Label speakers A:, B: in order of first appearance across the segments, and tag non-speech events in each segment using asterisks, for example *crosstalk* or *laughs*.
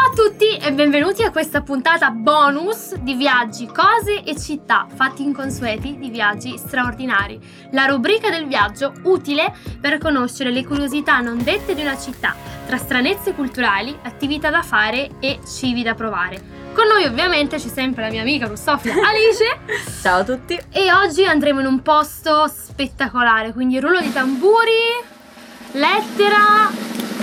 A: Ciao a tutti e benvenuti a questa puntata bonus di viaggi, cose e città fatti inconsueti di viaggi straordinari. La rubrica del viaggio utile per conoscere le curiosità non dette di una città, tra stranezze culturali, attività da fare e cibi da provare. Con noi ovviamente c'è sempre la mia amica Russofia *laughs* Alice.
B: Ciao a tutti.
A: E oggi andremo in un posto spettacolare, quindi rullo di tamburi, lettera,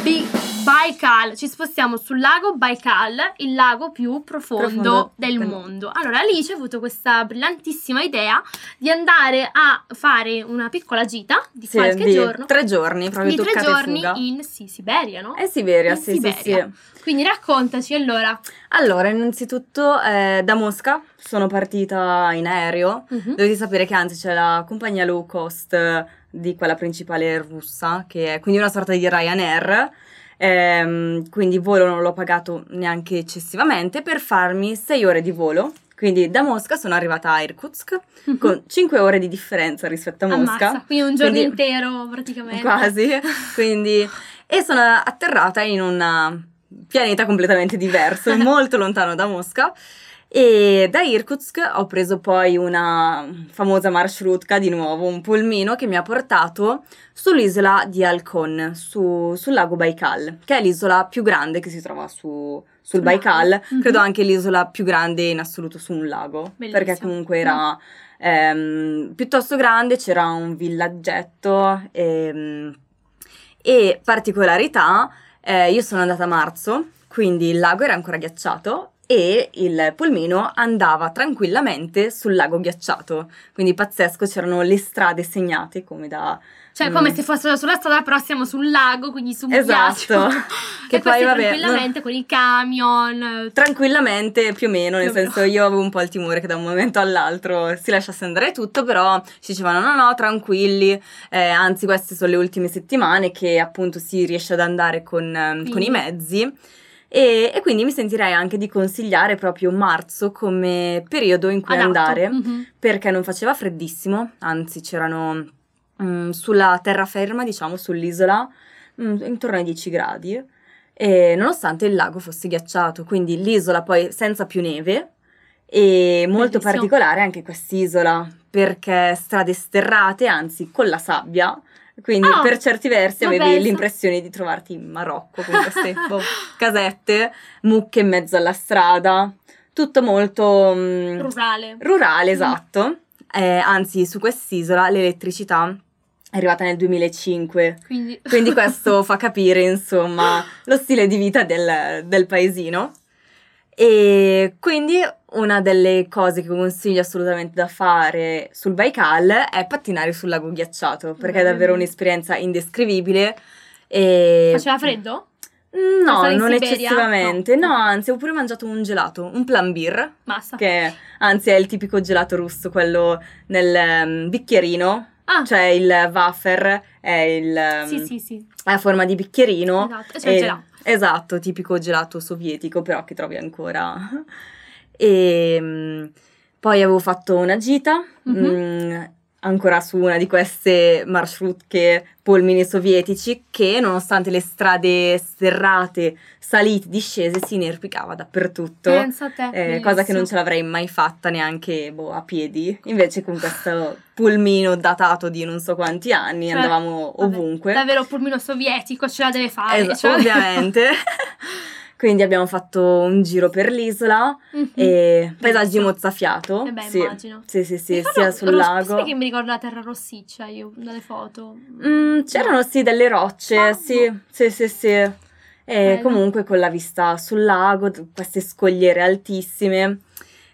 A: Bi- Baikal, ci spostiamo sul lago Baikal, il lago più profondo, profondo del mondo. Allora, Alice ha avuto questa brillantissima idea di andare a fare una piccola gita di sì, qualche
B: di
A: giorno.
B: Tre giorni, proprio
A: di tre giorni in sì, Siberia, no?
B: È Siberia, in sì, Siberia. sì,
A: sì. Quindi raccontaci allora.
B: Allora, innanzitutto eh, da Mosca sono partita in aereo. Uh-huh. Dovete sapere che anzi c'è la compagnia low cost di quella principale russa, che è quindi una sorta di Ryanair ehm, quindi volo non l'ho pagato neanche eccessivamente per farmi 6 ore di volo. Quindi da Mosca sono arrivata a Irkutsk mm-hmm. con 5 ore di differenza rispetto a Mosca.
A: Ammazza, quindi un giorno quindi, intero praticamente.
B: Quasi. *laughs* quindi, e sono atterrata in un pianeta completamente diverso, *laughs* molto lontano da Mosca. E da Irkutsk ho preso poi una famosa marshrutka, di nuovo un pulmino che mi ha portato sull'isola di Alkon, su, sul lago Baikal, che è l'isola più grande che si trova su, sul Baikal, mm-hmm. credo anche l'isola più grande in assoluto su un lago, Bellissimo. perché comunque era ehm, piuttosto grande, c'era un villaggetto ehm, e particolarità, eh, io sono andata a marzo, quindi il lago era ancora ghiacciato e il pulmino andava tranquillamente sul lago ghiacciato. Quindi pazzesco, c'erano le strade segnate come da...
A: Cioè, come mm. se fossero sulla strada, però siamo sul lago, quindi su un
B: esatto. *laughs*
A: che poi, vabbè, tranquillamente no, con i camion.
B: Tranquillamente, più o meno, nel senso, io avevo un po' il timore che da un momento all'altro si lasciasse andare tutto, però ci dicevano no, no, tranquilli, eh, anzi queste sono le ultime settimane che appunto si riesce ad andare con, con i mezzi. E, e, quindi mi sentirei anche di consigliare proprio marzo come periodo in cui Adatto. andare mm-hmm. perché non faceva freddissimo, anzi c'erano mm, sulla terraferma, diciamo sull'isola, mm, intorno ai 10 gradi e nonostante il lago fosse ghiacciato, quindi l'isola poi senza più neve e molto Bellissimo. particolare anche quest'isola perché strade sterrate, anzi con la sabbia quindi oh, per certi versi avevi penso. l'impressione di trovarti in Marocco con queste *laughs* boh, casette, mucche in mezzo alla strada, tutto molto
A: mm, rurale.
B: Rurale, mm. esatto. Mm. Eh, anzi, su quest'isola l'elettricità è arrivata nel 2005.
A: Quindi,
B: Quindi *laughs* questo fa capire, insomma, lo stile di vita del, del paesino. E quindi una delle cose che consiglio assolutamente da fare sul Baikal è pattinare sul lago ghiacciato, perché è davvero un'esperienza indescrivibile. E...
A: Faceva freddo?
B: No, non eccessivamente. No. no. anzi, ho pure mangiato un gelato, un plambir.
A: Massa.
B: Che anzi è il tipico gelato russo, quello nel um, bicchierino. Ah. Cioè il wafer è il... Um,
A: sì, sì, sì.
B: Ha forma di bicchierino.
A: Esatto, e c'è il gelato.
B: Esatto, tipico gelato sovietico, però che trovi ancora. *laughs* e mm, poi avevo fatto una gita, mm-hmm. mh, ancora su una di queste marshroute polmini sovietici che nonostante le strade sterrate, salite, discese, si inerpicava dappertutto.
A: Pensa a te,
B: eh, cosa che non ce l'avrei mai fatta neanche boh, a piedi. Invece con questo pulmino datato di non so quanti anni cioè, andavamo ovunque.
A: Vabbè, davvero pulmino sovietico ce la deve fare.
B: Esatto, cioè. ovviamente. *laughs* *laughs* Quindi abbiamo fatto un giro per l'isola mm-hmm. e paesaggi mozzafiato.
A: Eh beh, sì. immagino.
B: Sì, sì, sì, sia sul lago.
A: che mi ricordo la terra rossiccia io dalle foto.
B: Mm, c'erano sì delle rocce, ah, sì, no. sì, sì, sì. E comunque con la vista sul lago, queste scogliere altissime.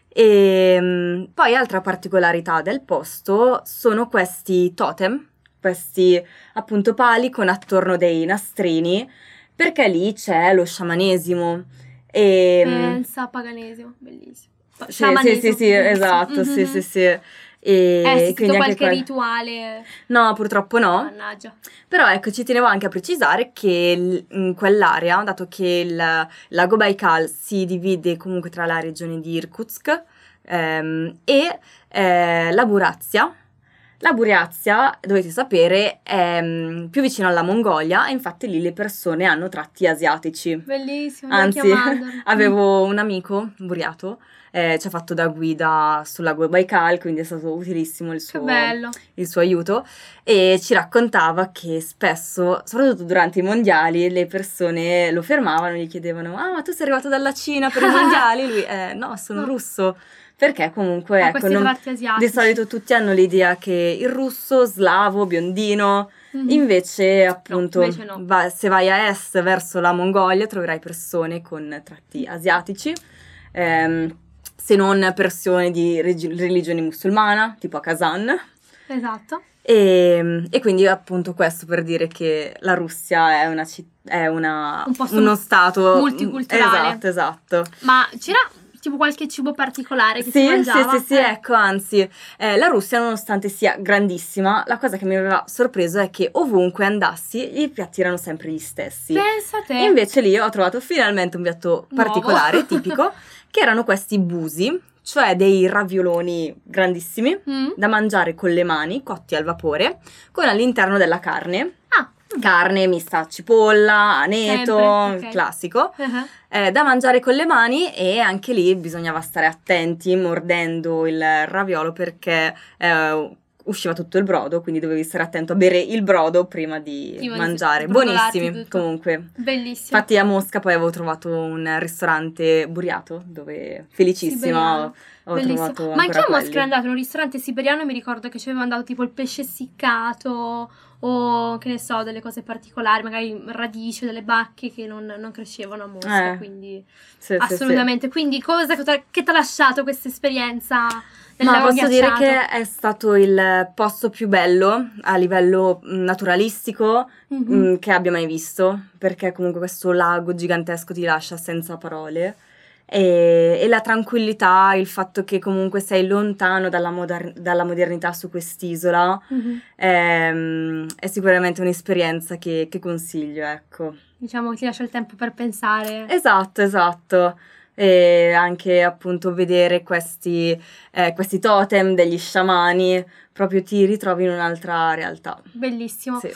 B: E mm, poi altra particolarità del posto sono questi totem, questi appunto pali con attorno dei nastrini perché lì c'è lo sciamanesimo. E,
A: Pensa, paganesimo, bellissimo.
B: Sì, sì, sì, sì, esatto, mm-hmm. sì, sì, sì.
A: E È esistito qualche quel... rituale?
B: No, purtroppo no.
A: Mannaggia.
B: Però ecco, ci tenevo anche a precisare che in quell'area, dato che il lago Baikal si divide comunque tra la regione di Irkutsk ehm, e eh, la Burazia, La Buriazia, dovete sapere, è mm, più vicino alla Mongolia e infatti lì le persone hanno tratti asiatici.
A: Bellissimo,
B: Anzi, *laughs* avevo un amico buriato, eh, ci ha fatto da guida sul lago Baikal, quindi è stato utilissimo il suo, il suo aiuto e ci raccontava che spesso, soprattutto durante i mondiali, le persone lo fermavano e gli chiedevano ah ma tu sei arrivato dalla Cina per i *laughs* mondiali? Lui eh, no, sono
A: No.
B: russo. Perché comunque,
A: Ha
B: ecco, non- di solito tutti hanno l'idea che il russo, slavo, biondino,
A: Mhm.
B: invece appunto
A: invece no.
B: va- se vai a est verso la Mongolia troverai persone con tratti asiatici, ehm, se non persone di regi- religione musulmana, tipo a Kazan.
A: Esatto.
B: E, e quindi appunto questo per dire che la Russia è, una è una-
A: Un
B: uno stato
A: multiculturale.
B: Esatto, esatto.
A: Ma c'era tipo qualche cibo particolare che si
B: Sì, sì,
A: mangiava?
B: sì, sì,
A: Eh.
B: ecco, anzi, eh, la Russia, nonostante sia grandissima, la cosa che mi aveva sorpreso è che ovunque andassi i piatti erano sempre gli stessi.
A: Pensa te.
B: E invece lì ho trovato finalmente un piatto
A: Nuovo.
B: particolare, *laughs* tipico, che erano questi busi, cioè dei ravioloni grandissimi
A: Mm?
B: da mangiare con le mani, cotti al vapore, con all'interno della carne. Carne mista a cipolla, aneto,
A: Sempre, ok.
B: classico
A: Uh-huh.
B: eh, da mangiare con le mani e anche lì bisognava stare attenti mordendo il raviolo perché eh, usciva tutto il brodo, quindi dovevi stare attento a bere il brodo prima di
A: Prima di
B: mangiare.
A: sbrodolarti
B: Buonissimi
A: tutto.
B: comunque.
A: Bellissimo.
B: Infatti a Mosca poi avevo trovato un ristorante buriato dove felicissima ho, ho
A: Bellissimo.
B: trovato
A: Ma anche a Mosca ero andata in un ristorante siberiano e mi ricordo che ci avevano dato tipo il pesce essiccato o che ne so, delle cose particolari, magari radici o delle bacche che non, non crescevano a Mosca,
B: Eh,
A: quindi
B: Sì, sì, sì.
A: assolutamente. Quindi cosa che ti ha lasciato questa esperienza
B: Ma posso dire
A: ghiacciato?
B: che è stato il posto più bello a livello mm, naturalistico
A: Mhm.
B: mm, che abbia mai visto, perché comunque questo lago gigantesco ti lascia senza parole. E, e la tranquillità, il fatto che comunque sei lontano dalla, moder- dalla modernità su quest'isola,
A: Mhm.
B: è, mm, è sicuramente un'esperienza che, che consiglio, ecco.
A: Diciamo che ti lascia il tempo per pensare.
B: Esatto, esatto. E anche appunto vedere questi, eh, questi totem degli sciamani, proprio ti ritrovi in un'altra realtà.
A: Bellissimo.
B: Sì.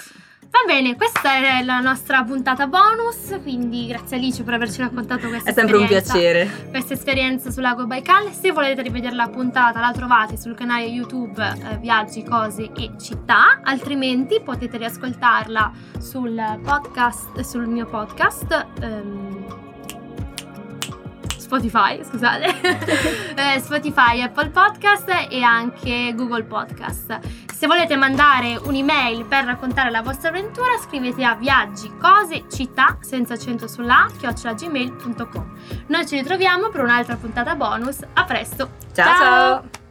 A: Va bene, questa è la nostra puntata bonus, quindi grazie Alice per averci raccontato questa
B: È sempre un
A: esperienza.
B: piacere.
A: questa esperienza sul lago Baikal. Se volete rivedere la puntata, la trovate sul canale YouTube eh, Viaggi, Cose e Città. Altrimenti potete riascoltarla sul podcast, sul mio podcast. ehm, Spotify, scusate, *laughs* Eh, Spotify, Apple Podcast e anche Google Podcast. Se volete mandare un'email per raccontare la vostra avventura, scrivete a viaggi, cose, città, senza accento sulla chiocciolagmail.com. Noi ci ritroviamo per un'altra puntata bonus. A presto!
B: ciao. ciao.